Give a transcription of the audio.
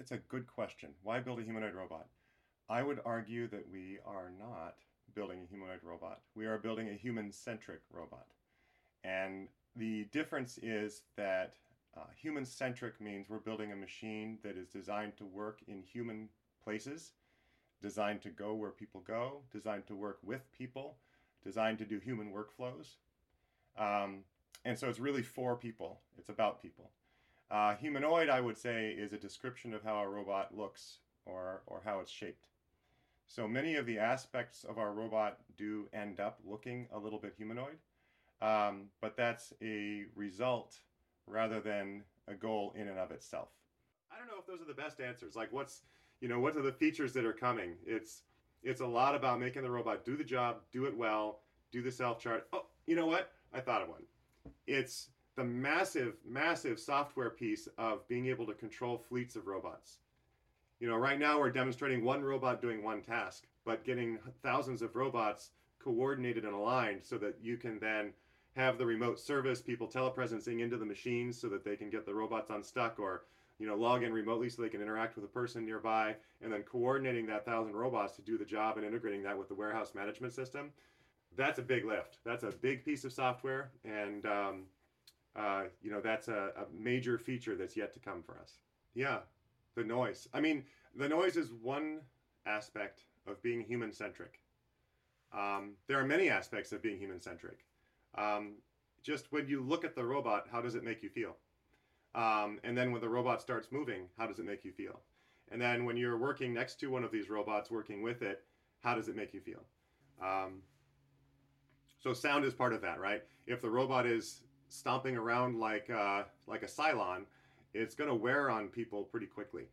It's a good question. Why build a humanoid robot? I would argue that we are not building a humanoid robot. We are building a human centric robot. And the difference is that uh, human centric means we're building a machine that is designed to work in human places, designed to go where people go, designed to work with people, designed to do human workflows. Um, and so it's really for people, it's about people. Uh, humanoid, I would say, is a description of how a robot looks or, or how it's shaped. So many of the aspects of our robot do end up looking a little bit humanoid, um, but that's a result rather than a goal in and of itself. I don't know if those are the best answers. Like, what's, you know, what are the features that are coming? It's, it's a lot about making the robot do the job, do it well, do the self chart. Oh, you know what? I thought of one. It's the massive, massive software piece of being able to control fleets of robots. You know, right now we're demonstrating one robot doing one task, but getting thousands of robots coordinated and aligned so that you can then have the remote service, people telepresencing into the machines so that they can get the robots unstuck or you know log in remotely so they can interact with a person nearby and then coordinating that thousand robots to do the job and integrating that with the warehouse management system that's a big lift that's a big piece of software and um, uh, you know that's a, a major feature that's yet to come for us. Yeah, the noise. I mean, the noise is one aspect of being human centric. Um, there are many aspects of being human centric. Um, just when you look at the robot, how does it make you feel? Um, and then when the robot starts moving, how does it make you feel? And then when you're working next to one of these robots, working with it, how does it make you feel? Um, so sound is part of that, right? If the robot is stomping around like uh, like a Cylon, it's going to wear on people pretty quickly.